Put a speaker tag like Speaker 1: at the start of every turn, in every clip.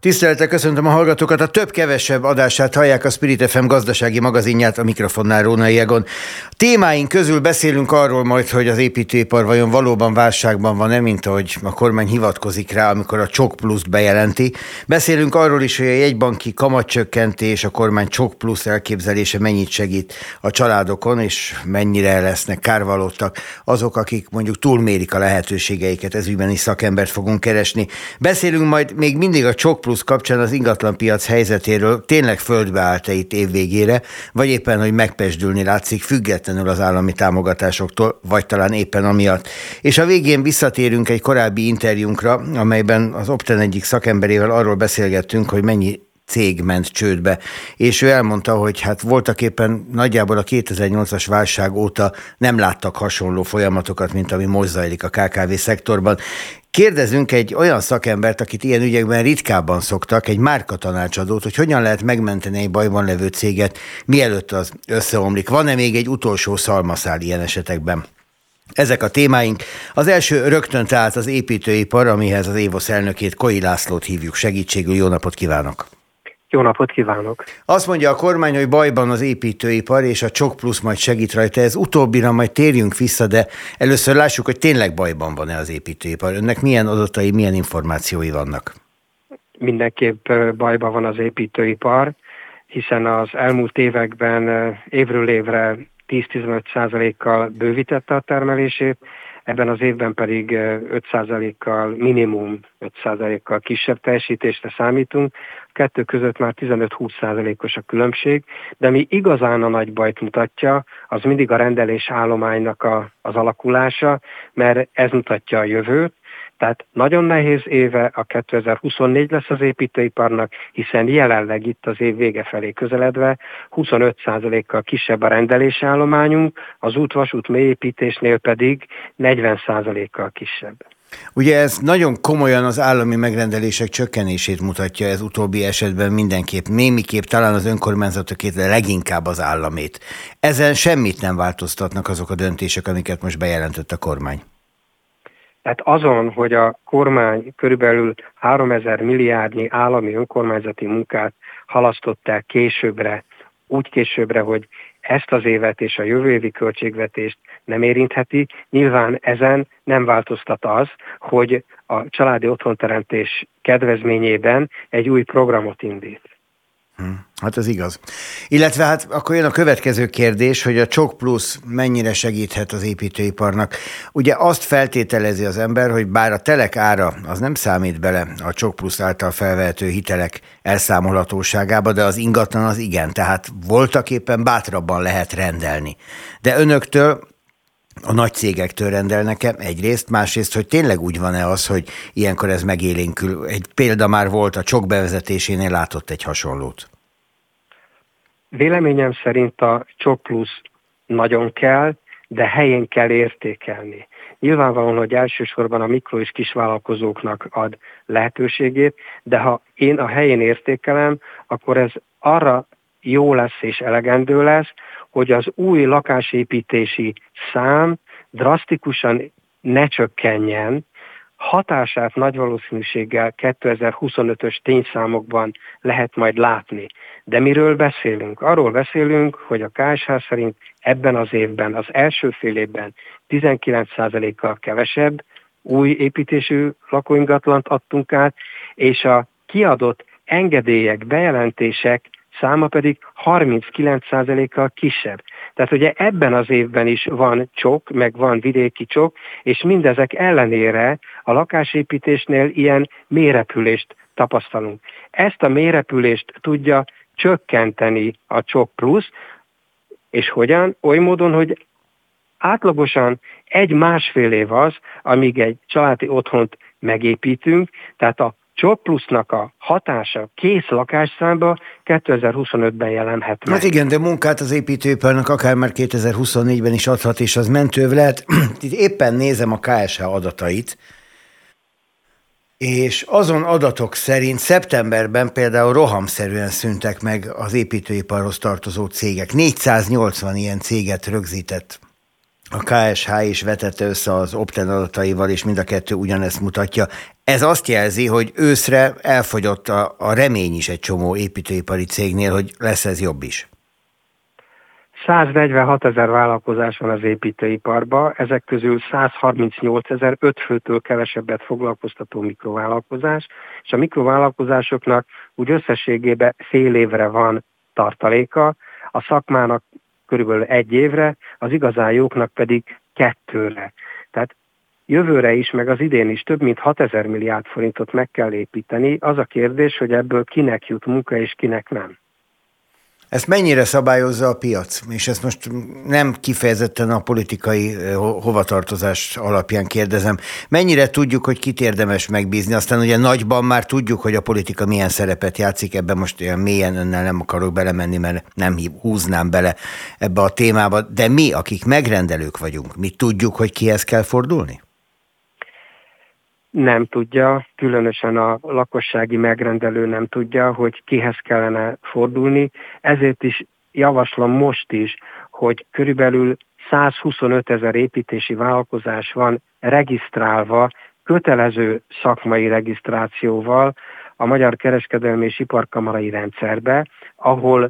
Speaker 1: Tisztelettel köszöntöm a hallgatókat. A több-kevesebb adását hallják a Spirit FM gazdasági magazinját a mikrofonnál Rónai Egon. Témáink közül beszélünk arról majd, hogy az építőipar vajon valóban válságban van-e, mint ahogy a kormány hivatkozik rá, amikor a csok pluszt bejelenti. Beszélünk arról is, hogy a jegybanki kamatcsökkentés, a kormány csok plusz elképzelése mennyit segít a családokon, és mennyire lesznek kárvalódtak azok, akik mondjuk túlmérik a lehetőségeiket. Ez ügyben is szakembert fogunk keresni. Beszélünk majd még mindig a csok plusz kapcsán az ingatlanpiac helyzetéről tényleg földbe állt-e itt évvégére, vagy éppen, hogy megpesdülni látszik függetlenül az állami támogatásoktól, vagy talán éppen amiatt. És a végén visszatérünk egy korábbi interjúnkra, amelyben az Opten egyik szakemberével arról beszélgettünk, hogy mennyi cég ment csődbe, és ő elmondta, hogy hát voltak éppen nagyjából a 2008-as válság óta nem láttak hasonló folyamatokat, mint ami most a KKV szektorban. Kérdezünk egy olyan szakembert, akit ilyen ügyekben ritkábban szoktak, egy márkatanácsadót, hogy hogyan lehet megmenteni egy bajban levő céget, mielőtt az összeomlik. Van-e még egy utolsó szalmaszál ilyen esetekben? Ezek a témáink. Az első rögtön tehát az építőipar, amihez az Évosz elnökét Koi Lászlót hívjuk segítségül. Jó napot kívánok!
Speaker 2: Jó napot kívánok!
Speaker 1: Azt mondja a kormány, hogy bajban az építőipar, és a Csok Plusz majd segít rajta. Ez utóbbira majd térjünk vissza, de először lássuk, hogy tényleg bajban van-e az építőipar. Önnek milyen adatai, milyen információi vannak?
Speaker 2: Mindenképp bajban van az építőipar, hiszen az elmúlt években évről évre 10-15 százalékkal bővítette a termelését, ebben az évben pedig 5%-kal, minimum 5%-kal kisebb teljesítésre számítunk, kettő között már 15-20%-os a különbség, de mi igazán a nagy bajt mutatja, az mindig a rendelés állománynak a, az alakulása, mert ez mutatja a jövőt, tehát nagyon nehéz éve a 2024 lesz az építőiparnak, hiszen jelenleg itt az év vége felé közeledve 25%-kal kisebb a rendelésállományunk, az út-vasút mélyépítésnél pedig 40%-kal kisebb.
Speaker 1: Ugye ez nagyon komolyan az állami megrendelések csökkenését mutatja, ez utóbbi esetben mindenképp, némiképp talán az önkormányzatokét, de leginkább az államét. Ezen semmit nem változtatnak azok a döntések, amiket most bejelentett a kormány.
Speaker 2: Tehát azon, hogy a kormány körülbelül 3000 milliárdnyi állami önkormányzati munkát halasztott el későbbre, úgy későbbre, hogy ezt az évet és a jövő évi költségvetést nem érintheti. Nyilván ezen nem változtat az, hogy a családi otthonteremtés kedvezményében egy új programot indít.
Speaker 1: Hm, hát ez igaz. Illetve hát akkor jön a következő kérdés, hogy a Csok Plusz mennyire segíthet az építőiparnak. Ugye azt feltételezi az ember, hogy bár a telek ára az nem számít bele a Csok Plusz által felvehető hitelek elszámolhatóságába, de az ingatlan az igen, tehát voltak éppen bátrabban lehet rendelni. De önöktől a nagy cégektől rendelnek-e egyrészt, másrészt, hogy tényleg úgy van-e az, hogy ilyenkor ez megélénkül. Egy példa már volt, a csok bevezetésénél látott egy hasonlót.
Speaker 2: Véleményem szerint a csok plusz nagyon kell, de helyén kell értékelni. Nyilvánvalóan, hogy elsősorban a mikro és kisvállalkozóknak ad lehetőségét, de ha én a helyén értékelem, akkor ez arra jó lesz és elegendő lesz, hogy az új lakásépítési szám drasztikusan ne csökkenjen, hatását nagy valószínűséggel 2025-ös tényszámokban lehet majd látni. De miről beszélünk? Arról beszélünk, hogy a KSH szerint ebben az évben, az első fél évben 19%-kal kevesebb új építésű lakóingatlant adtunk át, és a kiadott engedélyek, bejelentések száma pedig 39%-kal kisebb. Tehát ugye ebben az évben is van csok, meg van vidéki csok, és mindezek ellenére a lakásépítésnél ilyen mérepülést tapasztalunk. Ezt a mérepülést tudja csökkenteni a csok plusz, és hogyan? Oly módon, hogy átlagosan egy-másfél év az, amíg egy családi otthont megépítünk, tehát a Csok plusznak a hatása kész lakásszámba 2025-ben jelenhet meg.
Speaker 1: Hát igen, de munkát az építőiparnak akár már 2024-ben is adhat, és az mentőv lehet. Itt éppen nézem a KSH adatait, és azon adatok szerint szeptemberben például rohamszerűen szüntek meg az építőiparhoz tartozó cégek. 480 ilyen céget rögzített a KSH is vetette össze az Opten adataival, és mind a kettő ugyanezt mutatja. Ez azt jelzi, hogy őszre elfogyott a, a remény is egy csomó építőipari cégnél, hogy lesz ez jobb is.
Speaker 2: 146 ezer vállalkozás van az építőiparban, ezek közül 138 ezer öt főtől kevesebbet foglalkoztató mikrovállalkozás, és a mikrovállalkozásoknak úgy összességében fél évre van tartaléka, a szakmának körülbelül egy évre, az igazán jóknak pedig kettőre. Tehát jövőre is, meg az idén is több mint 6000 milliárd forintot meg kell építeni. Az a kérdés, hogy ebből kinek jut munka és kinek nem.
Speaker 1: Ezt mennyire szabályozza a piac? És ezt most nem kifejezetten a politikai hovatartozás alapján kérdezem. Mennyire tudjuk, hogy kit érdemes megbízni? Aztán ugye nagyban már tudjuk, hogy a politika milyen szerepet játszik, ebben most olyan mélyen önnel nem akarok belemenni, mert nem húznám bele ebbe a témába. De mi, akik megrendelők vagyunk, mi tudjuk, hogy kihez kell fordulni?
Speaker 2: Nem tudja, különösen a lakossági megrendelő nem tudja, hogy kihez kellene fordulni. Ezért is javaslom most is, hogy körülbelül 125 ezer építési vállalkozás van regisztrálva, kötelező szakmai regisztrációval a Magyar Kereskedelmi és Iparkamarai rendszerbe, ahol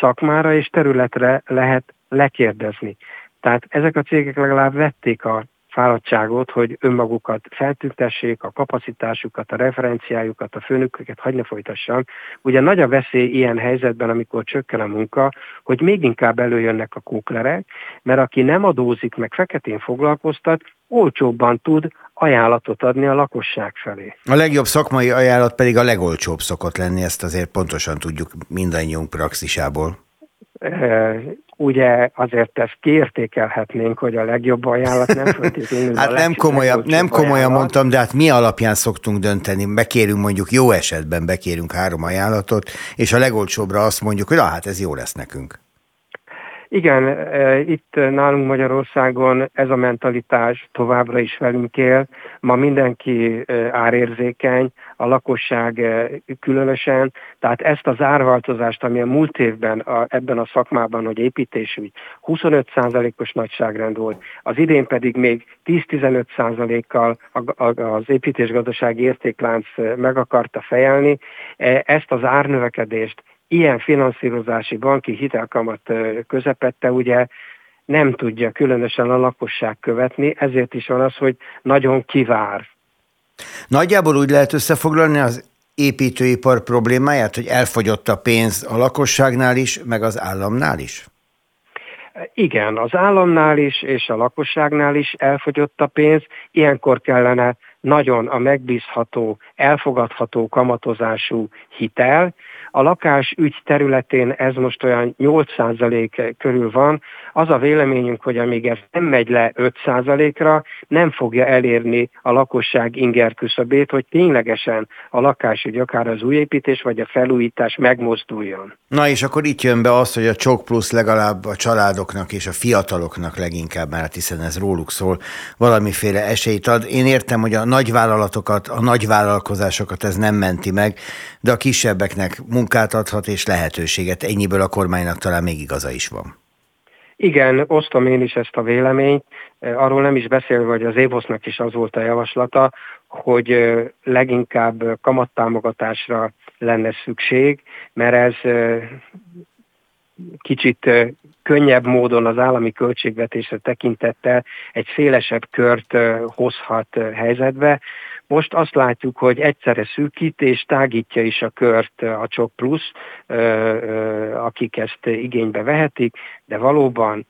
Speaker 2: szakmára és területre lehet lekérdezni. Tehát ezek a cégek legalább vették a fáradtságot, hogy önmagukat feltüntessék, a kapacitásukat, a referenciájukat, a főnököket hagyni ne folytassam. Ugye nagy a veszély ilyen helyzetben, amikor csökken a munka, hogy még inkább előjönnek a kóklerek, mert aki nem adózik, meg feketén foglalkoztat, olcsóbban tud ajánlatot adni a lakosság felé.
Speaker 1: A legjobb szakmai ajánlat pedig a legolcsóbb szokott lenni, ezt azért pontosan tudjuk mindannyiunk praxisából
Speaker 2: ugye azért ezt kiértékelhetnénk, hogy a legjobb ajánlat nem feltétlenül
Speaker 1: Hát nem komolyan, nem komolyan mondtam, de hát mi alapján szoktunk dönteni? Bekérünk mondjuk jó esetben, bekérünk három ajánlatot, és a legolcsóbbra azt mondjuk, hogy ah, hát ez jó lesz nekünk.
Speaker 2: Igen, e, itt nálunk Magyarországon ez a mentalitás továbbra is velünk él. Ma mindenki e, árérzékeny, a lakosság e, különösen, tehát ezt az árváltozást, ami a múlt évben a, ebben a szakmában, hogy építésügy 25%-os nagyságrend volt, az idén pedig még 10-15%-kal az építésgazdasági értéklánc meg akarta fejelni, ezt az árnövekedést ilyen finanszírozási banki hitelkamat közepette ugye nem tudja különösen a lakosság követni, ezért is van az, hogy nagyon kivár.
Speaker 1: Nagyjából úgy lehet összefoglalni az építőipar problémáját, hogy elfogyott a pénz a lakosságnál is, meg az államnál is?
Speaker 2: Igen, az államnál is és a lakosságnál is elfogyott a pénz. Ilyenkor kellene nagyon a megbízható, elfogadható kamatozású hitel, a lakásügy területén ez most olyan 8% körül van. Az a véleményünk, hogy amíg ez nem megy le 5%-ra, nem fogja elérni a lakosság inger küszöbét, hogy ténylegesen a lakásügy, akár az újépítés vagy a felújítás megmozduljon.
Speaker 1: Na és akkor itt jön be az, hogy a Csok Plusz legalább a családoknak és a fiataloknak leginkább, mert hiszen ez róluk szól, valamiféle esélyt ad. Én értem, hogy a nagyvállalatokat, a nagyvállalkozásokat ez nem menti meg, de a kisebbeknek munkát adhat és lehetőséget. Ennyiből a kormánynak talán még igaza is van.
Speaker 2: Igen, osztom én is ezt a véleményt. Arról nem is beszélve, hogy az Évosznak is az volt a javaslata, hogy leginkább kamattámogatásra lenne szükség, mert ez kicsit könnyebb módon az állami költségvetésre tekintettel egy szélesebb kört hozhat helyzetbe. Most azt látjuk, hogy egyszerre szűkít és tágítja is a kört a Csok Plusz, akik ezt igénybe vehetik, de valóban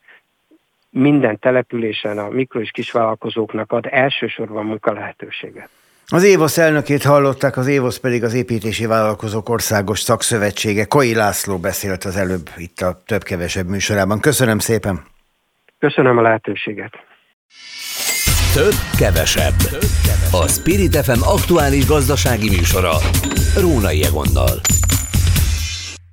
Speaker 2: minden településen a mikro- és kisvállalkozóknak ad elsősorban munka lehetőséget.
Speaker 1: Az Évosz elnökét hallották, az Évosz pedig az Építési Vállalkozók Országos Szakszövetsége. Koi László beszélt az előbb itt a több-kevesebb műsorában. Köszönöm szépen!
Speaker 2: Köszönöm a lehetőséget!
Speaker 3: Több, kevesebb. A Spirit FM aktuális gazdasági műsora. Rónai Egonnal.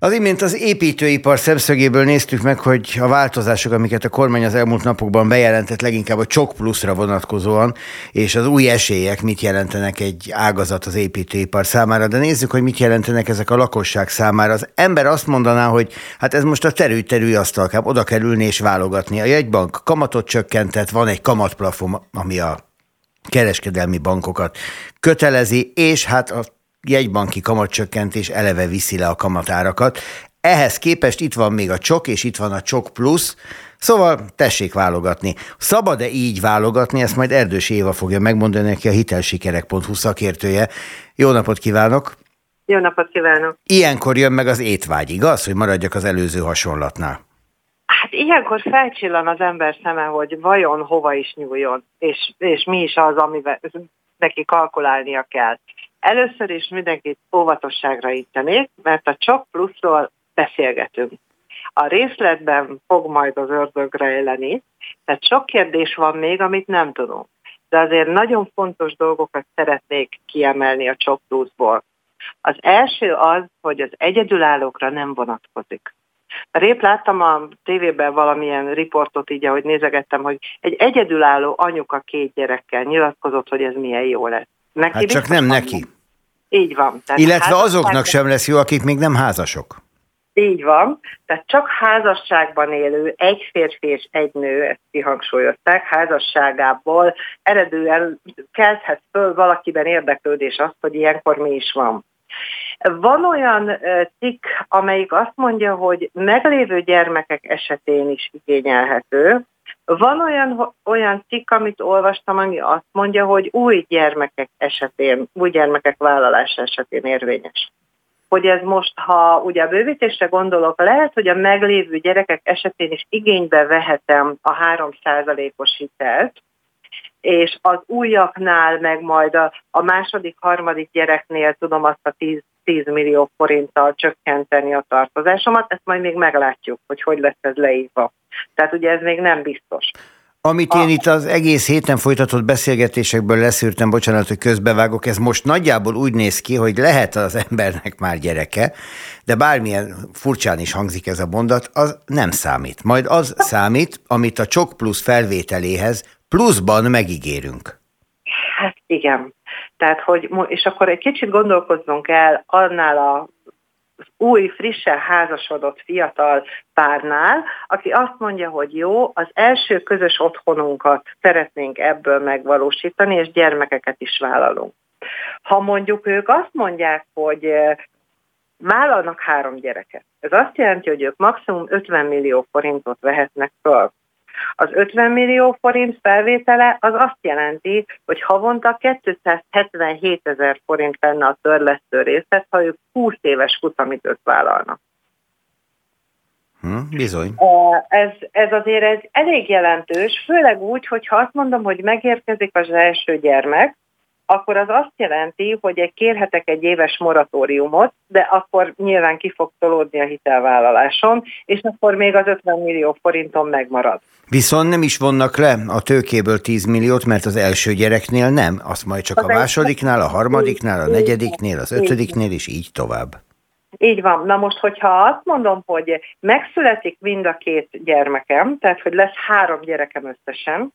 Speaker 1: Az imént az építőipar szemszögéből néztük meg, hogy a változások, amiket a kormány az elmúlt napokban bejelentett, leginkább a csok pluszra vonatkozóan, és az új esélyek mit jelentenek egy ágazat az építőipar számára. De nézzük, hogy mit jelentenek ezek a lakosság számára. Az ember azt mondaná, hogy hát ez most a terű-terű asztalkám, oda kell és válogatni. A jegybank kamatot csökkentett, van egy kamatplafon, ami a kereskedelmi bankokat kötelezi, és hát a jegybanki kamatcsökkentés eleve viszi le a kamatárakat. Ehhez képest itt van még a csok, és itt van a csok plusz, Szóval tessék válogatni. Szabad-e így válogatni, ezt majd Erdős Éva fogja megmondani neki a hitelsikerek.hu szakértője. Jó napot kívánok!
Speaker 4: Jó napot kívánok!
Speaker 1: Ilyenkor jön meg az étvágy, igaz, hogy maradjak az előző hasonlatnál?
Speaker 4: Hát ilyenkor felcsillan az ember szeme, hogy vajon hova is nyúljon, és, és mi is az, amivel neki kalkulálnia kell. Először is mindenkit óvatosságra intenék, mert a csak pluszról beszélgetünk. A részletben fog majd az ördög rejleni, tehát sok kérdés van még, amit nem tudunk. De azért nagyon fontos dolgokat szeretnék kiemelni a csak pluszból. Az első az, hogy az egyedülállókra nem vonatkozik. Rép láttam a tévében valamilyen riportot így, ahogy nézegettem, hogy egy egyedülálló anyuka két gyerekkel nyilatkozott, hogy ez milyen jó lesz.
Speaker 1: Neki hát csak nem neki.
Speaker 4: Így van.
Speaker 1: Tehát Illetve azoknak sem lesz jó, akik még nem házasok.
Speaker 4: Így van, tehát csak házasságban élő egy férfi és egy nő, ezt kihangsúlyozták, házasságából eredően kezdhet föl valakiben érdeklődés azt, hogy ilyenkor mi is van. Van olyan cikk, amelyik azt mondja, hogy meglévő gyermekek esetén is igényelhető, van olyan, olyan cikk, amit olvastam, ami azt mondja, hogy új gyermekek esetén, új gyermekek vállalása esetén érvényes. Hogy ez most, ha ugye a bővítésre gondolok, lehet, hogy a meglévő gyerekek esetén is igénybe vehetem a 3%-os hitelt, és az újaknál, meg majd a, a második, harmadik gyereknél tudom azt a 10, 10 millió forinttal csökkenteni a tartozásomat, ezt majd még meglátjuk, hogy hogy lesz ez leírva. Tehát ugye ez még nem biztos.
Speaker 1: Amit én itt az egész héten folytatott beszélgetésekből leszűrtem, bocsánat, hogy közbevágok, ez most nagyjából úgy néz ki, hogy lehet az embernek már gyereke, de bármilyen furcsán is hangzik ez a mondat, az nem számít. Majd az számít, amit a csok plusz felvételéhez pluszban megígérünk.
Speaker 4: Hát igen. Tehát, hogy, és akkor egy kicsit gondolkozzunk el annál a új, frissen házasodott fiatal párnál, aki azt mondja, hogy jó, az első közös otthonunkat szeretnénk ebből megvalósítani, és gyermekeket is vállalunk. Ha mondjuk ők azt mondják, hogy eh, vállalnak három gyereket, ez azt jelenti, hogy ők maximum 50 millió forintot vehetnek föl. Az 50 millió forint felvétele az azt jelenti, hogy havonta 277 ezer forint lenne a törlesztő részlet, ha ők 20 éves futamidőt vállalnak.
Speaker 1: Hm, bizony.
Speaker 4: Ez, ez azért egy elég jelentős, főleg úgy, hogyha azt mondom, hogy megérkezik az első gyermek, akkor az azt jelenti, hogy kérhetek egy éves moratóriumot, de akkor nyilván ki fog tolódni a hitelvállalásom, és akkor még az 50 millió forinton megmarad.
Speaker 1: Viszont nem is vonnak le a tőkéből 10 milliót, mert az első gyereknél nem, azt majd csak az a másodiknál, a harmadiknál, a negyediknél, az ötödiknél, és így tovább.
Speaker 4: Így van. Na most, hogyha azt mondom, hogy megszületik mind a két gyermekem, tehát hogy lesz három gyerekem összesen,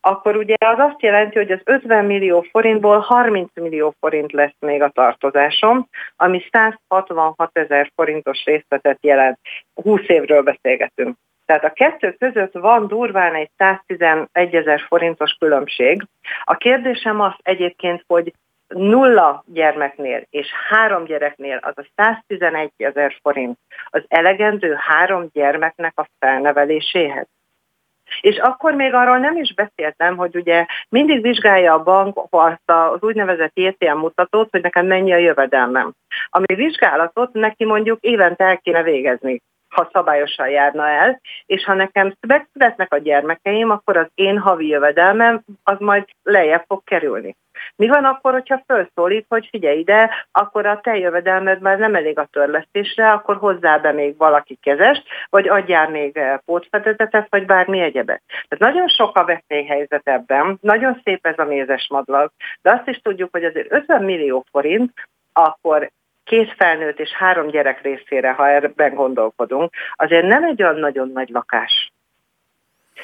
Speaker 4: akkor ugye az azt jelenti, hogy az 50 millió forintból 30 millió forint lesz még a tartozásom, ami 166 ezer forintos részletet jelent. 20 évről beszélgetünk. Tehát a kettő között van durván egy 111 ezer forintos különbség. A kérdésem az egyébként, hogy nulla gyermeknél és három gyereknél az a 111 ezer forint az elegendő három gyermeknek a felneveléséhez. És akkor még arról nem is beszéltem, hogy ugye mindig vizsgálja a bank azt az úgynevezett ETM mutatót, hogy nekem mennyi a jövedelmem. Ami vizsgálatot neki mondjuk évente el kéne végezni. Ha szabályosan járna el, és ha nekem megszületnek a gyermekeim, akkor az én havi jövedelmem az majd lejjebb fog kerülni. Mi van akkor, hogyha felszólít, hogy figyelj ide, akkor a te jövedelmed már nem elég a törlesztésre, akkor hozzá be még valaki kezest, vagy adjál még eh, pótfedezetet, vagy bármi egyebet. Tehát nagyon sok a veszélyhelyzet ebben, nagyon szép ez a mézes madlag, de azt is tudjuk, hogy azért 50 millió forint, akkor két felnőtt és három gyerek részére, ha ebben gondolkodunk, azért nem egy olyan nagyon nagy lakás.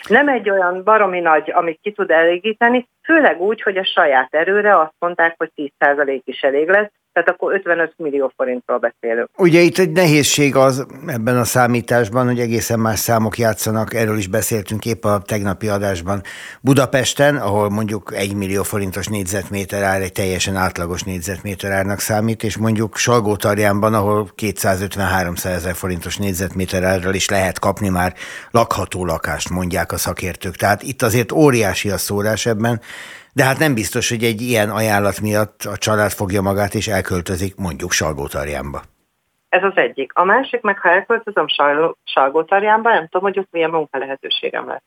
Speaker 4: Nem egy olyan baromi nagy, amit ki tud elégíteni, főleg úgy, hogy a saját erőre azt mondták, hogy 10% is elég lesz, tehát akkor 55 millió forintról beszélünk.
Speaker 1: Ugye itt egy nehézség az ebben a számításban, hogy egészen más számok játszanak, erről is beszéltünk épp a tegnapi adásban Budapesten, ahol mondjuk 1 millió forintos négyzetméter ár egy teljesen átlagos négyzetméter árnak számít, és mondjuk Salgótarjánban, ahol 250-300 ezer forintos négyzetméter árral is lehet kapni már lakható lakást, mondják a szakértők. Tehát itt azért óriási a szórás ebben, de hát nem biztos, hogy egy ilyen ajánlat miatt a család fogja magát és elköltözik mondjuk Salgótarjánba.
Speaker 4: Ez az egyik. A másik meg, ha elköltözöm Salgótarjánba, nem tudom, hogy ott milyen munka lehetőségem lesz.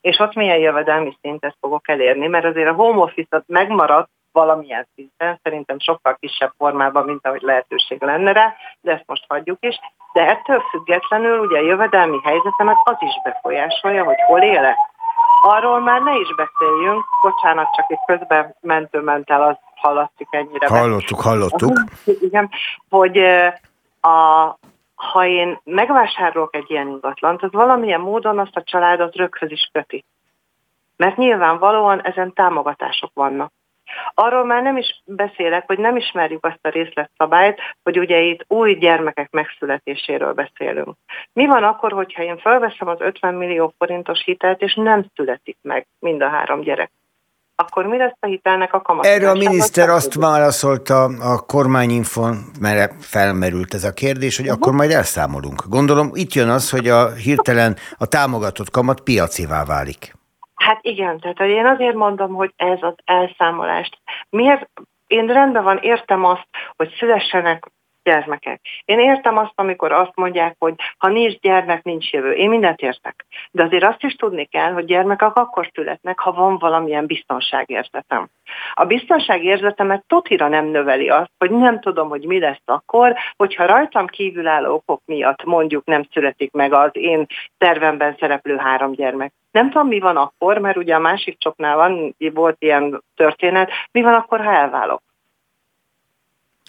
Speaker 4: És ott milyen jövedelmi szintet fogok elérni, mert azért a home office megmarad valamilyen szinten, szerintem sokkal kisebb formában, mint ahogy lehetőség lenne rá, de ezt most hagyjuk is. De ettől függetlenül ugye a jövedelmi helyzetemet az is befolyásolja, hogy hol élek, Arról már ne is beszéljünk, bocsánat, csak itt közben mentő ment el, az hallatszik ennyire.
Speaker 1: Hallottuk, hallottuk.
Speaker 4: Igen, hogy a, ha én megvásárolok egy ilyen ingatlant, az valamilyen módon azt a családot röghöz is köti. Mert nyilvánvalóan ezen támogatások vannak. Arról már nem is beszélek, hogy nem ismerjük azt a részletszabályt, hogy ugye itt új gyermekek megszületéséről beszélünk. Mi van akkor, hogyha én felveszem az 50 millió forintos hitelt, és nem születik meg mind a három gyerek? akkor mi lesz a hitelnek a kamat?
Speaker 1: Erről a miniszter azt válaszolta a kormányinfon, mert felmerült ez a kérdés, hogy akkor majd elszámolunk. Gondolom itt jön az, hogy a hirtelen a támogatott kamat piacivá válik.
Speaker 4: Hát igen, tehát én azért mondom, hogy ez az elszámolást. Miért? Én rendben van, értem azt, hogy szülessenek gyermekek. Én értem azt, amikor azt mondják, hogy ha nincs gyermek, nincs jövő. Én mindent értek. De azért azt is tudni kell, hogy gyermekek akkor születnek, ha van valamilyen biztonságérzetem. A biztonságérzetemet totira nem növeli azt, hogy nem tudom, hogy mi lesz akkor, hogyha rajtam kívülálló okok miatt mondjuk nem születik meg az én tervemben szereplő három gyermek. Nem tudom, mi van akkor, mert ugye a másik csoknál van, volt ilyen történet, mi van akkor, ha elválok?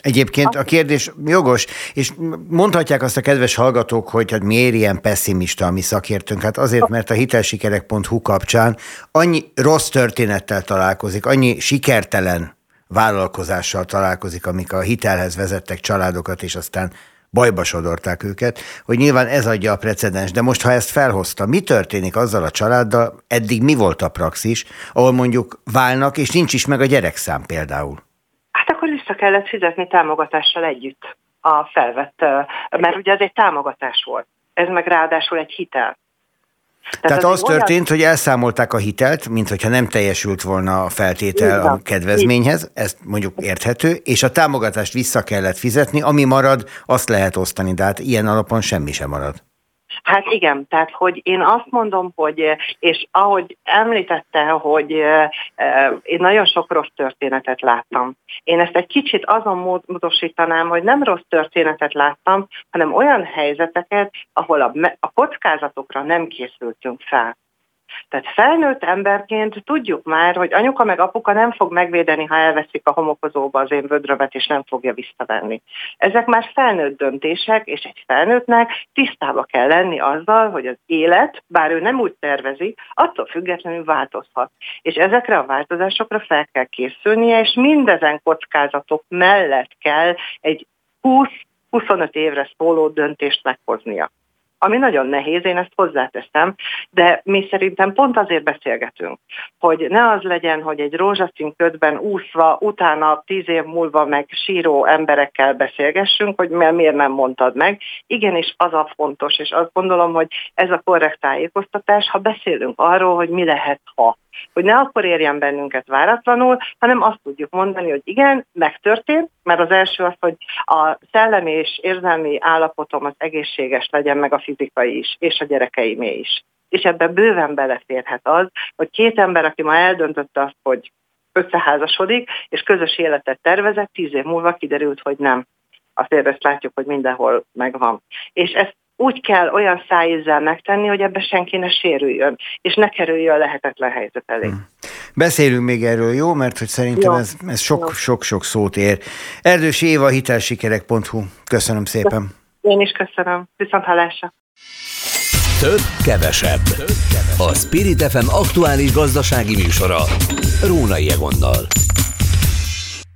Speaker 1: Egyébként a kérdés jogos, és mondhatják azt a kedves hallgatók, hogy hát miért ilyen pessimista a mi szakértőnk? Hát azért, mert a hitelsikerek.hu kapcsán annyi rossz történettel találkozik, annyi sikertelen vállalkozással találkozik, amik a hitelhez vezettek családokat, és aztán bajba sodorták őket, hogy nyilván ez adja a precedens. De most, ha ezt felhozta, mi történik azzal a családdal, eddig mi volt a praxis, ahol mondjuk válnak, és nincs is meg a gyerekszám például?
Speaker 4: Vissza kellett fizetni támogatással együtt a felvett, mert ugye ez egy támogatás volt. Ez meg ráadásul egy hitel.
Speaker 1: Tehát, Tehát az, történt, olyan... hogy elszámolták a hitelt, mint hogyha nem teljesült volna a feltétel a kedvezményhez, ezt mondjuk érthető, és a támogatást vissza kellett fizetni, ami marad, azt lehet osztani, de hát ilyen alapon semmi sem marad.
Speaker 4: Hát igen, tehát hogy én azt mondom, hogy, és ahogy említette, hogy én nagyon sok rossz történetet láttam. Én ezt egy kicsit azon módosítanám, hogy nem rossz történetet láttam, hanem olyan helyzeteket, ahol a, a kockázatokra nem készültünk fel. Tehát felnőtt emberként tudjuk már, hogy anyuka meg apuka nem fog megvédeni, ha elveszik a homokozóba az én vödrömet, és nem fogja visszavenni. Ezek már felnőtt döntések, és egy felnőttnek tisztába kell lenni azzal, hogy az élet, bár ő nem úgy tervezi, attól függetlenül változhat. És ezekre a változásokra fel kell készülnie, és mindezen kockázatok mellett kell egy 20-25 évre szóló döntést meghoznia ami nagyon nehéz, én ezt hozzáteszem, de mi szerintem pont azért beszélgetünk, hogy ne az legyen, hogy egy rózsaszín ködben úszva, utána tíz év múlva meg síró emberekkel beszélgessünk, hogy miért nem mondtad meg. Igenis az a fontos, és azt gondolom, hogy ez a korrekt tájékoztatás, ha beszélünk arról, hogy mi lehet, ha. Hogy ne akkor érjen bennünket váratlanul, hanem azt tudjuk mondani, hogy igen, megtörtént, mert az első az, hogy a szellemi és érzelmi állapotom az egészséges legyen, meg a fizikai is, és a gyerekeimé is. És ebben bőven beleférhet az, hogy két ember, aki ma eldöntötte azt, hogy összeházasodik, és közös életet tervezett, tíz év múlva kiderült, hogy nem. Azért ezt látjuk, hogy mindenhol megvan. És ezt úgy kell olyan szájízzel megtenni, hogy ebbe senki ne sérüljön, és ne kerüljön a lehetetlen helyzet elé. Hmm.
Speaker 1: Beszélünk még erről, jó? Mert hogy szerintem ez, ez sok-sok szót ér. Erdős Éva, hitelsikerek.hu. Köszönöm szépen.
Speaker 4: Én is köszönöm. Viszont hallásra.
Speaker 3: Több, kevesebb. A Spirit FM aktuális gazdasági műsora. Rónai Egonnal.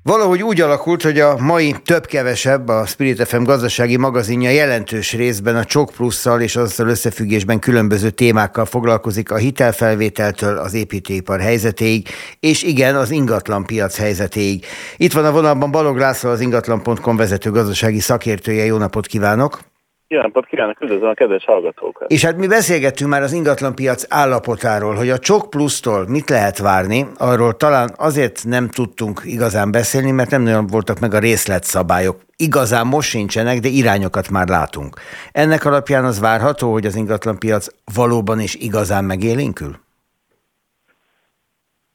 Speaker 1: Valahogy úgy alakult, hogy a mai több-kevesebb a Spirit FM gazdasági magazinja jelentős részben a Csok Plusszal és azzal összefüggésben különböző témákkal foglalkozik a hitelfelvételtől az építőipar helyzetéig, és igen, az ingatlan piac helyzetéig. Itt van a vonalban Balog László, az ingatlan.com vezető gazdasági szakértője. Jó napot kívánok!
Speaker 5: Jó napot kívánok, üdvözlöm a kedves hallgatókat!
Speaker 1: És hát mi beszélgettünk már az ingatlanpiac állapotáról, hogy a Csok Plusztól mit lehet várni, arról talán azért nem tudtunk igazán beszélni, mert nem nagyon voltak meg a részletszabályok. Igazán most sincsenek, de irányokat már látunk. Ennek alapján az várható, hogy az ingatlanpiac valóban is igazán megélénkül?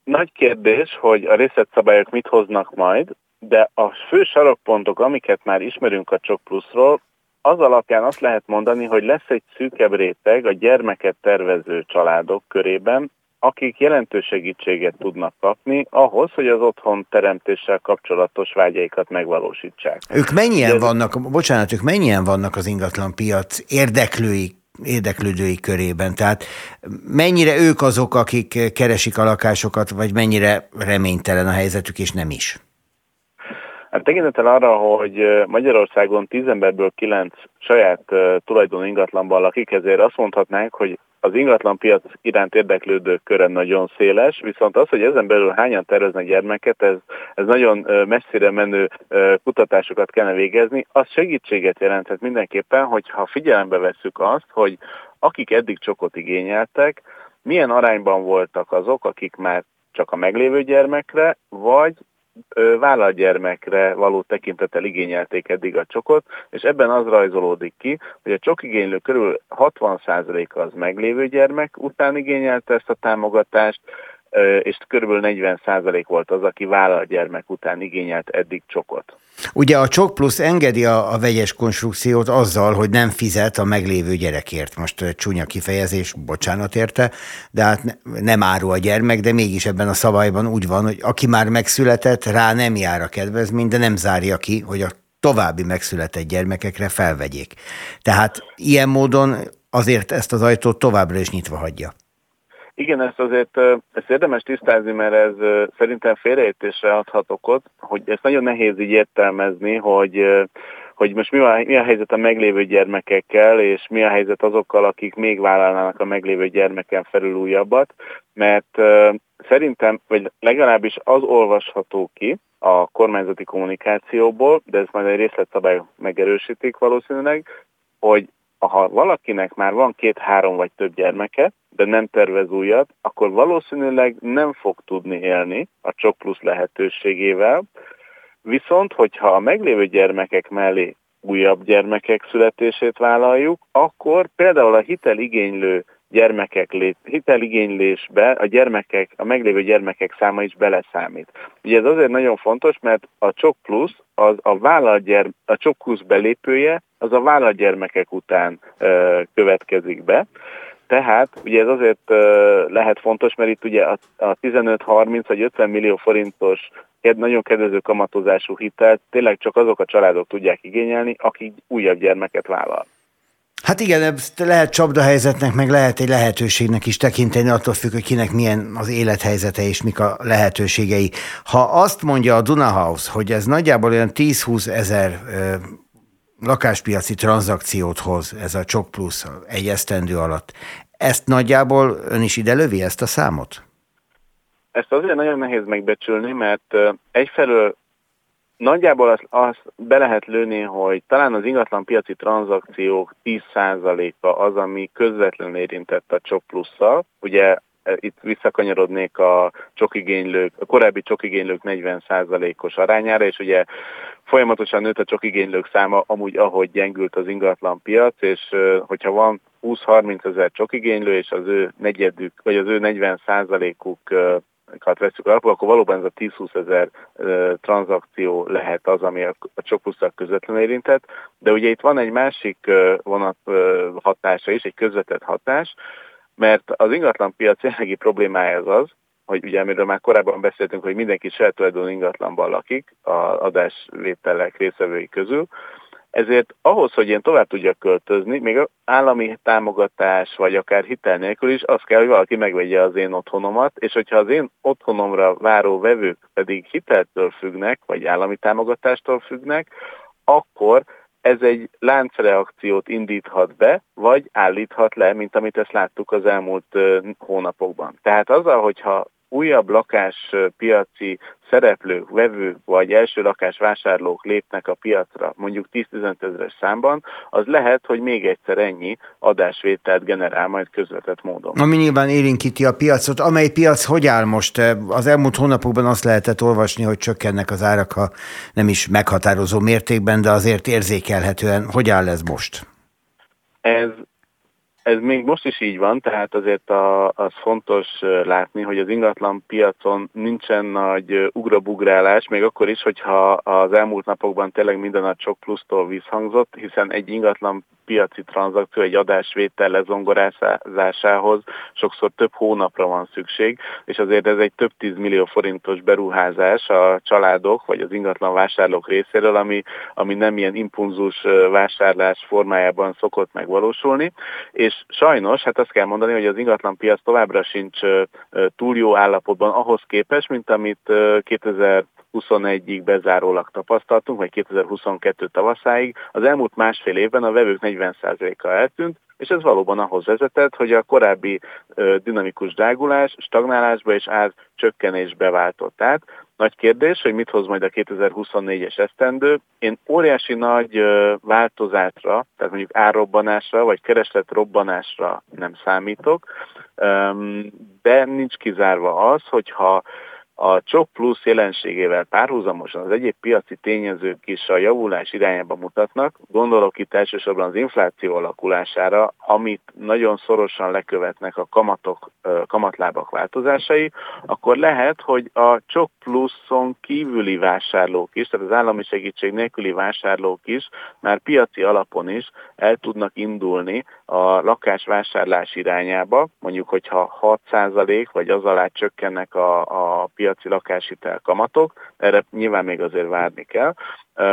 Speaker 5: Nagy kérdés, hogy a részletszabályok mit hoznak majd, de a fő sarokpontok, amiket már ismerünk a Csok Pluszról, az alapján azt lehet mondani, hogy lesz egy szűkebb réteg a gyermeket tervező családok körében, akik jelentős segítséget tudnak kapni ahhoz, hogy az otthon teremtéssel kapcsolatos vágyaikat megvalósítsák.
Speaker 1: Ők mennyien De... vannak, bocsánat, ők mennyien vannak az ingatlan piac érdeklői érdeklődői körében. Tehát mennyire ők azok, akik keresik a lakásokat, vagy mennyire reménytelen a helyzetük, és nem is?
Speaker 5: Hát tekintettel arra, hogy Magyarországon 10 emberből 9 saját tulajdon ingatlanban lakik, ezért azt mondhatnánk, hogy az ingatlan piac iránt érdeklődők köre nagyon széles, viszont az, hogy ezen belül hányan terveznek gyermeket, ez, ez nagyon messzire menő kutatásokat kellene végezni. Az segítséget jelenthet mindenképpen, hogyha figyelembe vesszük azt, hogy akik eddig csokot igényeltek, milyen arányban voltak azok, akik már csak a meglévő gyermekre, vagy vállalgyermekre való tekintettel igényelték eddig a csokot, és ebben az rajzolódik ki, hogy a csokigénylő körül 60% az meglévő gyermek után igényelte ezt a támogatást, és kb. 40% volt az, aki vállal gyermek után igényelt eddig csokot.
Speaker 1: Ugye a csok plusz engedi a, a vegyes konstrukciót azzal, hogy nem fizet a meglévő gyerekért. Most csúnya kifejezés, bocsánat érte, de hát nem árul a gyermek, de mégis ebben a szabályban úgy van, hogy aki már megszületett, rá nem jár a kedvezmény, de nem zárja ki, hogy a további megszületett gyermekekre felvegyék. Tehát ilyen módon azért ezt az ajtót továbbra is nyitva hagyja.
Speaker 5: Igen, ezt azért ezt érdemes tisztázni, mert ez szerintem félreértésre adhat okot, hogy ezt nagyon nehéz így értelmezni, hogy hogy most mi a, mi a helyzet a meglévő gyermekekkel, és mi a helyzet azokkal, akik még vállalnának a meglévő gyermeken felül újabbat, mert szerintem, vagy legalábbis az olvasható ki a kormányzati kommunikációból, de ez majd egy részletszabály megerősítik valószínűleg, hogy ha valakinek már van két-három vagy több gyermeke, de nem tervez újat, akkor valószínűleg nem fog tudni élni a csok plusz lehetőségével, viszont hogyha a meglévő gyermekek mellé újabb gyermekek születését vállaljuk, akkor például a hiteligénylő gyermekek lét, hiteligénylésbe a gyermekek, a meglévő gyermekek száma is beleszámít. Ugye ez azért nagyon fontos, mert a csok plusz, az a vállalatgyerm, a csok plusz belépője, az a vállalatgyermekek után ö, következik be. Tehát ugye ez azért lehet fontos, mert itt ugye a 15-30 vagy 50 millió forintos nagyon kedvező kamatozású hitelt tényleg csak azok a családok tudják igényelni, akik újabb gyermeket vállal.
Speaker 1: Hát igen, ezt lehet csapdahelyzetnek, meg lehet egy lehetőségnek is tekinteni, attól függ, hogy kinek milyen az élethelyzete és mik a lehetőségei. Ha azt mondja a Dunahouse, hogy ez nagyjából olyan 10-20 ezer lakáspiaci tranzakciót hoz ez a Csok Plusz egy esztendő alatt. Ezt nagyjából ön is ide lövi ezt a számot?
Speaker 5: Ezt azért nagyon nehéz megbecsülni, mert egyfelől nagyjából azt, azt be lehet lőni, hogy talán az ingatlan piaci tranzakciók 10%-a az, ami közvetlenül érintett a Csok Plusszal. Ugye itt visszakanyarodnék a csokigénylők, a korábbi csokigénylők 40%-os arányára, és ugye folyamatosan nőtt a csokigénylők száma, amúgy ahogy gyengült az ingatlan piac, és hogyha van 20-30 ezer csokigénylő, és az ő negyedük, vagy az ő 40 százalékuk veszük alapul, akkor valóban ez a 10-20 ezer tranzakció lehet az, ami a, a csokpusztak közvetlenül érintett, de ugye itt van egy másik vonat hatása is, egy közvetett hatás, mert az ingatlan piac jelenlegi problémája az az, hogy ugye amiről már korábban beszéltünk, hogy mindenki saját tulajdon ingatlanban lakik az adásvételek részevői közül, ezért ahhoz, hogy én tovább tudjak költözni, még állami támogatás, vagy akár hitel nélkül is, az kell, hogy valaki megvegye az én otthonomat, és hogyha az én otthonomra váró vevők pedig hiteltől függnek, vagy állami támogatástól függnek, akkor ez egy láncreakciót indíthat be, vagy állíthat le, mint amit ezt láttuk az elmúlt hónapokban. Tehát azzal, hogyha újabb lakáspiaci szereplők, vevők vagy első lakás vásárlók lépnek a piacra, mondjuk 10-15 ezeres számban, az lehet, hogy még egyszer ennyi adásvételt generál majd közvetett módon.
Speaker 1: Ami nyilván érinti a piacot. Amely piac hogy áll most? Az elmúlt hónapokban azt lehetett olvasni, hogy csökkennek az árak, ha nem is meghatározó mértékben, de azért érzékelhetően. Hogy áll ez most?
Speaker 5: Ez ez még most is így van, tehát azért a, az fontos látni, hogy az ingatlan piacon nincsen nagy ugrabugrálás, még akkor is, hogyha az elmúlt napokban tényleg minden a sok plusztól visszhangzott, hiszen egy ingatlan piaci tranzakció, egy adásvétel lezongorázásához sokszor több hónapra van szükség, és azért ez egy több tízmillió forintos beruházás a családok vagy az ingatlan vásárlók részéről, ami, ami nem ilyen impulzus vásárlás formájában szokott megvalósulni, és sajnos, hát azt kell mondani, hogy az ingatlan piac továbbra sincs túl jó állapotban ahhoz képest, mint amit 2000 2021-ig bezárólag tapasztaltunk, vagy 2022 tavaszáig, az elmúlt másfél évben a vevők 40%-a eltűnt, és ez valóban ahhoz vezetett, hogy a korábbi dinamikus drágulás stagnálásba és ár csökkenésbe váltott át. Nagy kérdés, hogy mit hoz majd a 2024-es esztendő. Én óriási nagy változásra, tehát mondjuk árrobbanásra vagy kereslet robbanásra nem számítok, de nincs kizárva az, hogyha a csok plusz jelenségével párhuzamosan az egyéb piaci tényezők is a javulás irányába mutatnak, gondolok itt elsősorban az infláció alakulására, amit nagyon szorosan lekövetnek a kamatok, kamatlábak változásai, akkor lehet, hogy a csok pluszon kívüli vásárlók is, tehát az állami segítség nélküli vásárlók is már piaci alapon is el tudnak indulni a lakásvásárlás irányába, mondjuk, hogyha 6% vagy az alá csökkennek a, a piaci lakáshitel kamatok, erre nyilván még azért várni kell,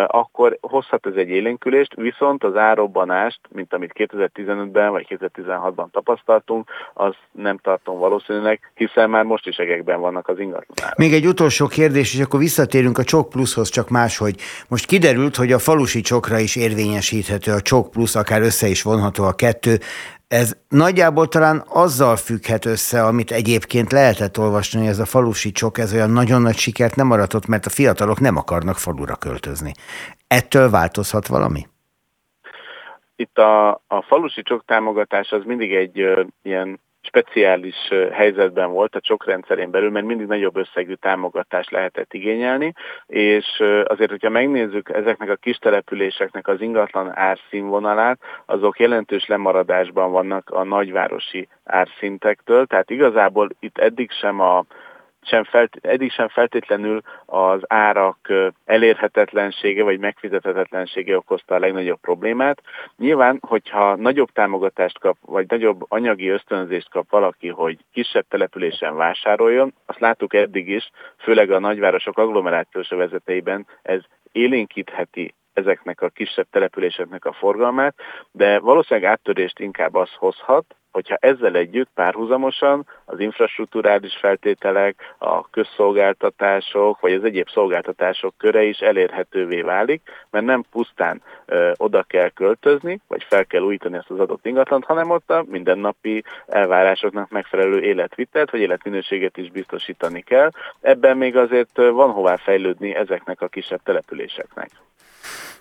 Speaker 5: akkor hozhat ez egy élénkülést, viszont az árobbanást, mint amit 2015-ben vagy 2016-ban tapasztaltunk, az nem tartom valószínűleg, hiszen már most is egekben vannak az ingatlanok.
Speaker 1: Még egy utolsó kérdés, és akkor visszatérünk a Csok Pluszhoz, csak máshogy. Most kiderült, hogy a falusi csokra is érvényesíthető a Csok Plusz, akár össze is vonható a kettő. Ez nagyjából talán azzal függhet össze, amit egyébként lehetett olvasni, hogy ez a falusi csok, ez olyan nagyon nagy sikert nem aratott, mert a fiatalok nem akarnak falura költözni. Ettől változhat valami?
Speaker 5: Itt a, a falusi csok támogatás az mindig egy ö, ilyen speciális helyzetben volt a csokrendszerén belül, mert mindig nagyobb összegű támogatást lehetett igényelni, és azért, hogyha megnézzük ezeknek a kis településeknek az ingatlan árszínvonalát, azok jelentős lemaradásban vannak a nagyvárosi árszintektől, tehát igazából itt eddig sem a sem felt, eddig sem feltétlenül az árak elérhetetlensége vagy megfizethetetlensége okozta a legnagyobb problémát. Nyilván, hogyha nagyobb támogatást kap, vagy nagyobb anyagi ösztönzést kap valaki, hogy kisebb településen vásároljon, azt láttuk eddig is, főleg a nagyvárosok agglomerációs vezeteiben, ez élénkítheti ezeknek a kisebb településeknek a forgalmát, de valószínűleg áttörést inkább az hozhat, hogyha ezzel együtt párhuzamosan az infrastruktúrális feltételek, a közszolgáltatások, vagy az egyéb szolgáltatások köre is elérhetővé válik, mert nem pusztán ö, oda kell költözni, vagy fel kell újítani ezt az adott ingatlant, hanem ott a mindennapi elvárásoknak megfelelő életvitelt, vagy életminőséget is biztosítani kell. Ebben még azért van hová fejlődni ezeknek a kisebb településeknek.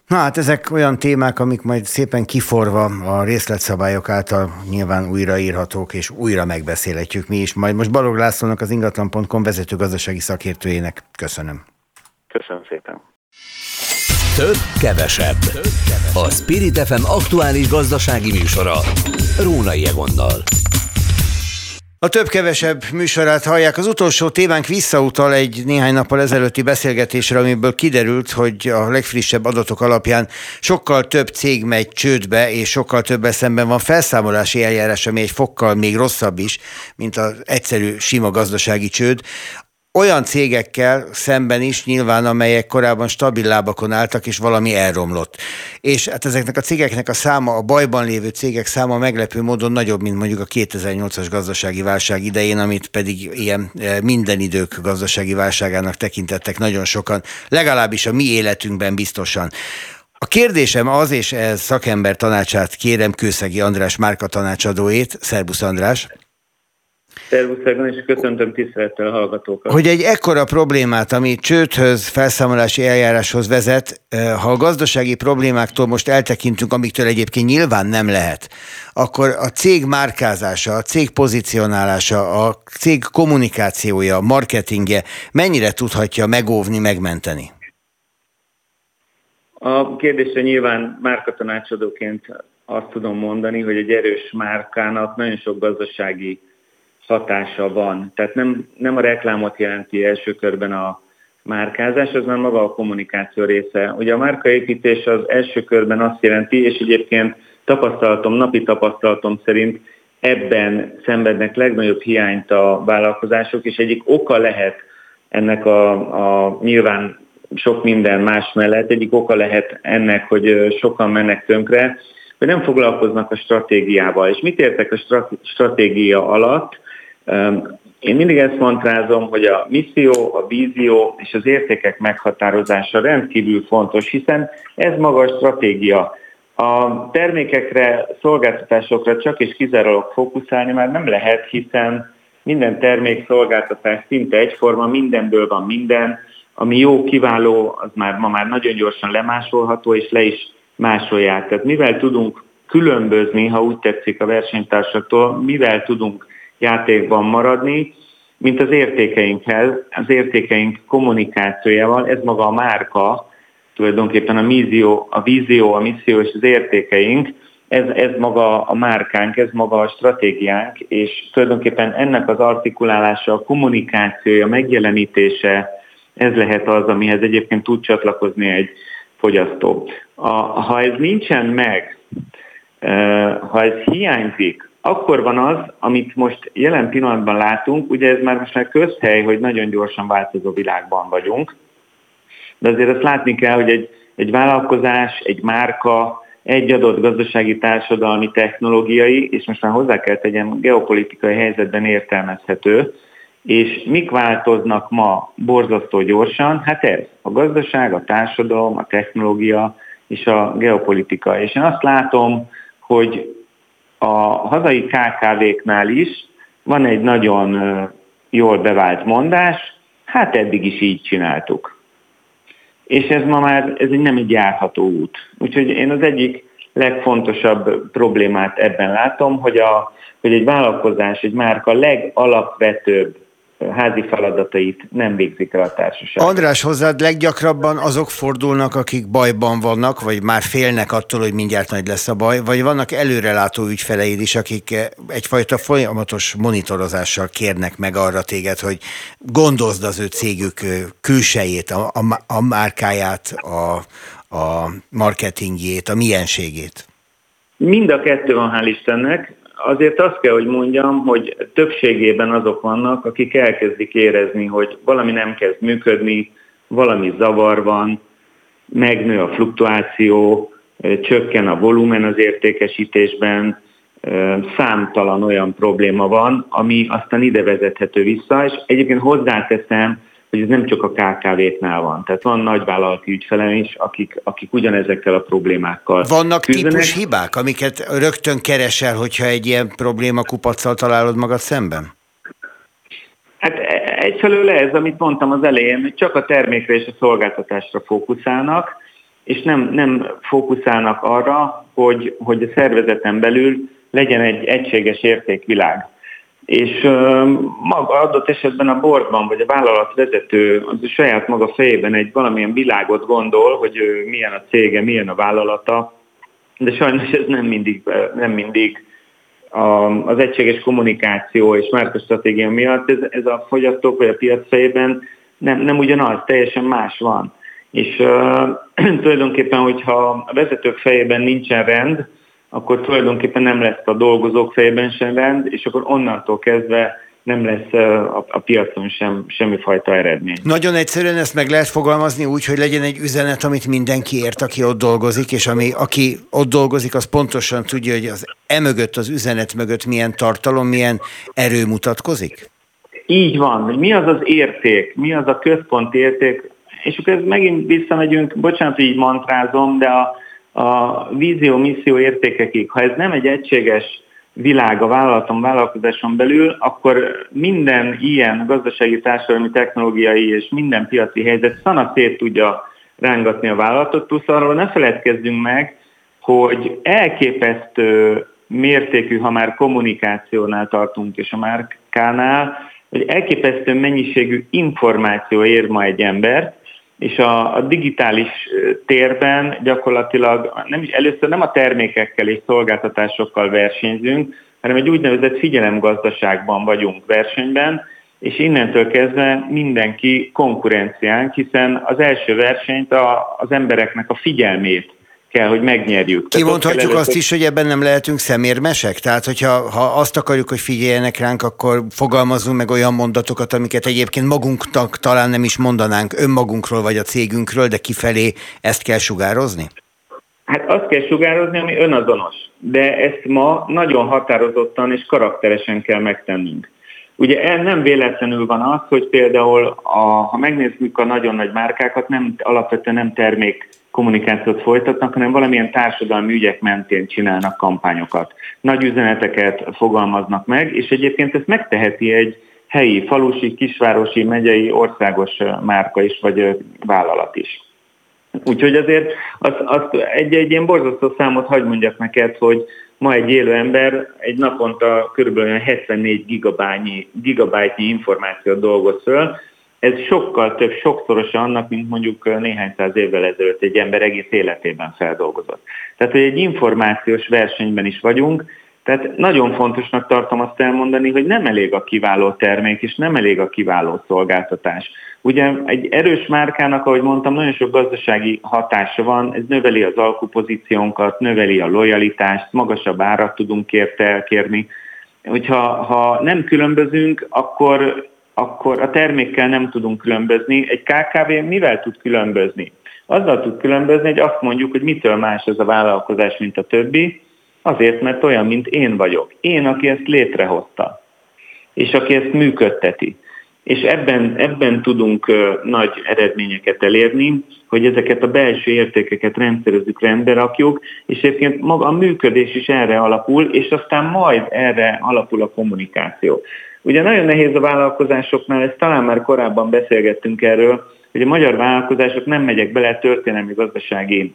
Speaker 1: Na hát ezek olyan témák, amik majd szépen kiforva a részletszabályok által nyilván újraírhatók, és újra megbeszélhetjük mi is. Majd most Balog Lászlónak az ingatlan.com vezető gazdasági szakértőjének köszönöm.
Speaker 5: Köszönöm szépen.
Speaker 3: Több, kevesebb. A Spirit FM aktuális gazdasági műsora. Rónai Egonnal.
Speaker 1: A több-kevesebb műsorát hallják. Az utolsó témánk visszautal egy néhány nappal ezelőtti beszélgetésre, amiből kiderült, hogy a legfrissebb adatok alapján sokkal több cég megy csődbe, és sokkal több szemben van felszámolási eljárás, ami egy fokkal még rosszabb is, mint az egyszerű, sima gazdasági csőd olyan cégekkel szemben is nyilván, amelyek korábban stabil lábakon álltak, és valami elromlott. És hát ezeknek a cégeknek a száma, a bajban lévő cégek száma meglepő módon nagyobb, mint mondjuk a 2008-as gazdasági válság idején, amit pedig ilyen e, minden idők gazdasági válságának tekintettek nagyon sokan, legalábbis a mi életünkben biztosan. A kérdésem az, és ez szakember tanácsát kérem Kőszegi András Márka tanácsadóét, Szerbusz András,
Speaker 6: Szervuszegben, és köszöntöm tisztelettel a hallgatókat.
Speaker 1: Hogy egy ekkora problémát, ami csődhöz, felszámolási eljáráshoz vezet, ha a gazdasági problémáktól most eltekintünk, amiktől egyébként nyilván nem lehet, akkor a cég márkázása, a cég pozicionálása, a cég kommunikációja, marketingje mennyire tudhatja megóvni, megmenteni?
Speaker 6: A kérdésre nyilván márkatanácsadóként azt tudom mondani, hogy egy erős márkának nagyon sok gazdasági hatása van. Tehát nem, nem a reklámot jelenti első körben a márkázás, az már maga a kommunikáció része. Ugye a márkaépítés az első körben azt jelenti, és egyébként tapasztalatom, napi tapasztalatom szerint ebben szenvednek legnagyobb hiányt a vállalkozások, és egyik oka lehet ennek a, a nyilván sok minden más mellett, egyik oka lehet ennek, hogy sokan mennek tönkre, hogy nem foglalkoznak a stratégiával. És mit értek a stratégia alatt? Én mindig ezt montrázom, hogy a misszió, a vízió és az értékek meghatározása rendkívül fontos, hiszen ez maga a stratégia. A termékekre, szolgáltatásokra csak és kizárólag fókuszálni már nem lehet, hiszen minden termék, szolgáltatás szinte egyforma, mindenből van minden, ami jó, kiváló, az már ma már nagyon gyorsan lemásolható, és le is másolják. Tehát mivel tudunk különbözni, ha úgy tetszik a versenytársaktól, mivel tudunk játékban maradni, mint az értékeinkhez, az értékeink kommunikációjával, ez maga a márka, tulajdonképpen a vízió, a vízió, a misszió és az értékeink, ez, ez maga a márkánk, ez maga a stratégiánk, és tulajdonképpen ennek az artikulálása, a kommunikációja, megjelenítése, ez lehet az, amihez egyébként tud csatlakozni egy fogyasztó. A, ha ez nincsen meg, eh, ha ez hiányzik, akkor van az, amit most jelen pillanatban látunk, ugye ez már most már közhely, hogy nagyon gyorsan változó világban vagyunk, de azért azt látni kell, hogy egy, egy vállalkozás, egy márka, egy adott gazdasági, társadalmi, technológiai, és most már hozzá kell tegyem, geopolitikai helyzetben értelmezhető, és mik változnak ma borzasztó gyorsan? Hát ez, a gazdaság, a társadalom, a technológia és a geopolitika. És én azt látom, hogy a hazai KKV-knál is van egy nagyon jól bevált mondás, hát eddig is így csináltuk. És ez ma már ez nem egy járható út. Úgyhogy én az egyik legfontosabb problémát ebben látom, hogy, a, hogy egy vállalkozás, egy márka legalapvetőbb házi feladatait nem végzik el a társaság.
Speaker 1: András, hozzád leggyakrabban azok fordulnak, akik bajban vannak, vagy már félnek attól, hogy mindjárt nagy lesz a baj, vagy vannak előrelátó ügyfeleid is, akik egyfajta folyamatos monitorozással kérnek meg arra téged, hogy gondozd az ő cégük külsejét, a, a, a márkáját, a, a marketingjét, a mienségét.
Speaker 6: Mind a kettő van, hál' Istennek azért azt kell, hogy mondjam, hogy többségében azok vannak, akik elkezdik érezni, hogy valami nem kezd működni, valami zavar van, megnő a fluktuáció, csökken a volumen az értékesítésben, számtalan olyan probléma van, ami aztán ide vezethető vissza, és egyébként hozzáteszem, hogy ez nem csak a KKV-knál van. Tehát van nagyvállalati ügyfelem is, akik, akik ugyanezekkel a problémákkal
Speaker 1: Vannak küzdenek. típus hibák, amiket rögtön keresel, hogyha egy ilyen probléma kupacsal találod magad szemben?
Speaker 6: Hát egyfelől ez, amit mondtam az elején, hogy csak a termékre és a szolgáltatásra fókuszálnak, és nem, nem fókuszálnak arra, hogy, hogy a szervezeten belül legyen egy egységes értékvilág. És maga adott esetben a boardban, vagy a vállalat vezető az a saját maga fejében egy valamilyen világot gondol, hogy milyen a cége, milyen a vállalata, de sajnos ez nem mindig, nem mindig az egységes kommunikáció és márkastratégia miatt ez, ez a fogyasztók vagy a piac fejében nem, nem ugyanaz, teljesen más van. És uh, tulajdonképpen, hogyha a vezetők fejében nincsen rend, akkor tulajdonképpen nem lesz a dolgozók fejében sem rend, és akkor onnantól kezdve nem lesz a, a piacon sem semmifajta eredmény.
Speaker 1: Nagyon egyszerűen ezt meg lehet fogalmazni úgy, hogy legyen egy üzenet, amit mindenki ért, aki ott dolgozik, és ami, aki ott dolgozik, az pontosan tudja, hogy az emögött, az üzenet mögött milyen tartalom, milyen erő mutatkozik?
Speaker 6: Így van, hogy mi az az érték, mi az a központi érték, és akkor ez megint visszamegyünk, bocsánat, hogy így mantrázom, de a, a vízió, misszió értékekig, ha ez nem egy egységes világ a vállalaton, vállalkozáson belül, akkor minden ilyen gazdasági, társadalmi, technológiai és minden piaci helyzet szana tudja rángatni a vállalatot, plusz arról ne feledkezzünk meg, hogy elképesztő mértékű, ha már kommunikációnál tartunk és a márkánál, hogy elképesztő mennyiségű információ ér ma egy ember, és a, a digitális térben gyakorlatilag nem is, először nem a termékekkel és szolgáltatásokkal versenyzünk, hanem egy úgynevezett figyelemgazdaságban vagyunk versenyben, és innentől kezdve mindenki konkurenciánk, hiszen az első versenyt a, az embereknek a figyelmét kell, hogy megnyerjük.
Speaker 1: Kimondhatjuk azt is, hogy ebben nem lehetünk szemérmesek? Tehát, hogyha ha azt akarjuk, hogy figyeljenek ránk, akkor fogalmazunk meg olyan mondatokat, amiket egyébként magunknak talán nem is mondanánk önmagunkról vagy a cégünkről, de kifelé ezt kell sugározni?
Speaker 6: Hát azt kell sugározni, ami önazonos. De ezt ma nagyon határozottan és karakteresen kell megtennünk. Ugye nem véletlenül van az, hogy például, a, ha megnézzük a nagyon nagy márkákat, nem, alapvetően nem termék kommunikációt folytatnak, hanem valamilyen társadalmi ügyek mentén csinálnak kampányokat. Nagy üzeneteket fogalmaznak meg, és egyébként ezt megteheti egy helyi, falusi, kisvárosi, megyei, országos márka is, vagy vállalat is. Úgyhogy azért azt, azt egy, egy ilyen borzasztó számot hagyd mondjak neked, hogy ma egy élő ember egy naponta kb. 74 gigabájnyi, gigabájtnyi információt dolgoz föl, ez sokkal több, sokszorosa annak, mint mondjuk néhány száz évvel ezelőtt egy ember egész életében feldolgozott. Tehát, hogy egy információs versenyben is vagyunk, tehát nagyon fontosnak tartom azt elmondani, hogy nem elég a kiváló termék, és nem elég a kiváló szolgáltatás. Ugye egy erős márkának, ahogy mondtam, nagyon sok gazdasági hatása van, ez növeli az alkupozíciónkat, növeli a lojalitást, magasabb árat tudunk érte kérni. Hogyha ha nem különbözünk, akkor akkor a termékkel nem tudunk különbözni. Egy KKV mivel tud különbözni? Azzal tud különbözni, hogy azt mondjuk, hogy mitől más ez a vállalkozás, mint a többi, azért, mert olyan, mint én vagyok. Én, aki ezt létrehozta, és aki ezt működteti. És ebben, ebben tudunk nagy eredményeket elérni, hogy ezeket a belső értékeket rendszerezzük, rendbe rakjuk, és egyébként maga a működés is erre alapul, és aztán majd erre alapul a kommunikáció. Ugye nagyon nehéz a vállalkozásoknál, ezt talán már korábban beszélgettünk erről, hogy a magyar vállalkozások nem megyek bele, történelmi gazdasági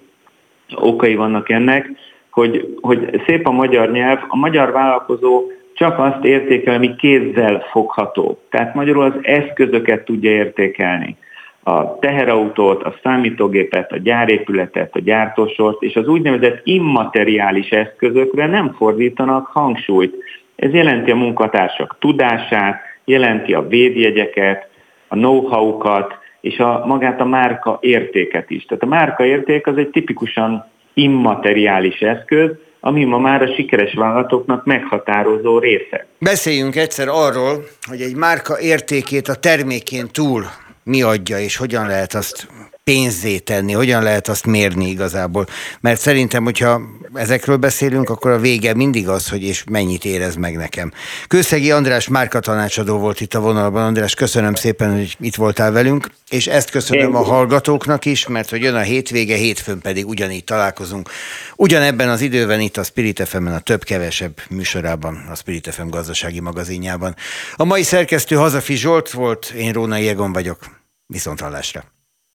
Speaker 6: okai vannak ennek, hogy, hogy szép a magyar nyelv, a magyar vállalkozó csak azt értékel, ami kézzel fogható. Tehát magyarul az eszközöket tudja értékelni. A teherautót, a számítógépet, a gyárépületet, a gyártósort, és az úgynevezett immateriális eszközökre nem fordítanak hangsúlyt. Ez jelenti a munkatársak tudását, jelenti a védjegyeket, a know-how-kat, és a, magát a márka értéket is. Tehát a márka érték az egy tipikusan immateriális eszköz, ami ma már a sikeres vállalatoknak meghatározó része.
Speaker 1: Beszéljünk egyszer arról, hogy egy márka értékét a termékén túl mi adja, és hogyan lehet azt pénzé tenni, hogyan lehet azt mérni igazából. Mert szerintem, hogyha ezekről beszélünk, akkor a vége mindig az, hogy és mennyit érez meg nekem. Kőszegi András Márka tanácsadó volt itt a vonalban. András, köszönöm szépen, hogy itt voltál velünk, és ezt köszönöm a hallgatóknak is, mert hogy jön a hétvége, hétfőn pedig ugyanígy találkozunk. Ugyanebben az időben itt a Spirit fm a több-kevesebb műsorában, a Spirit FM gazdasági magazinjában. A mai szerkesztő Hazafi Zsolt volt, én Róna Jegon vagyok. Viszont hallásra.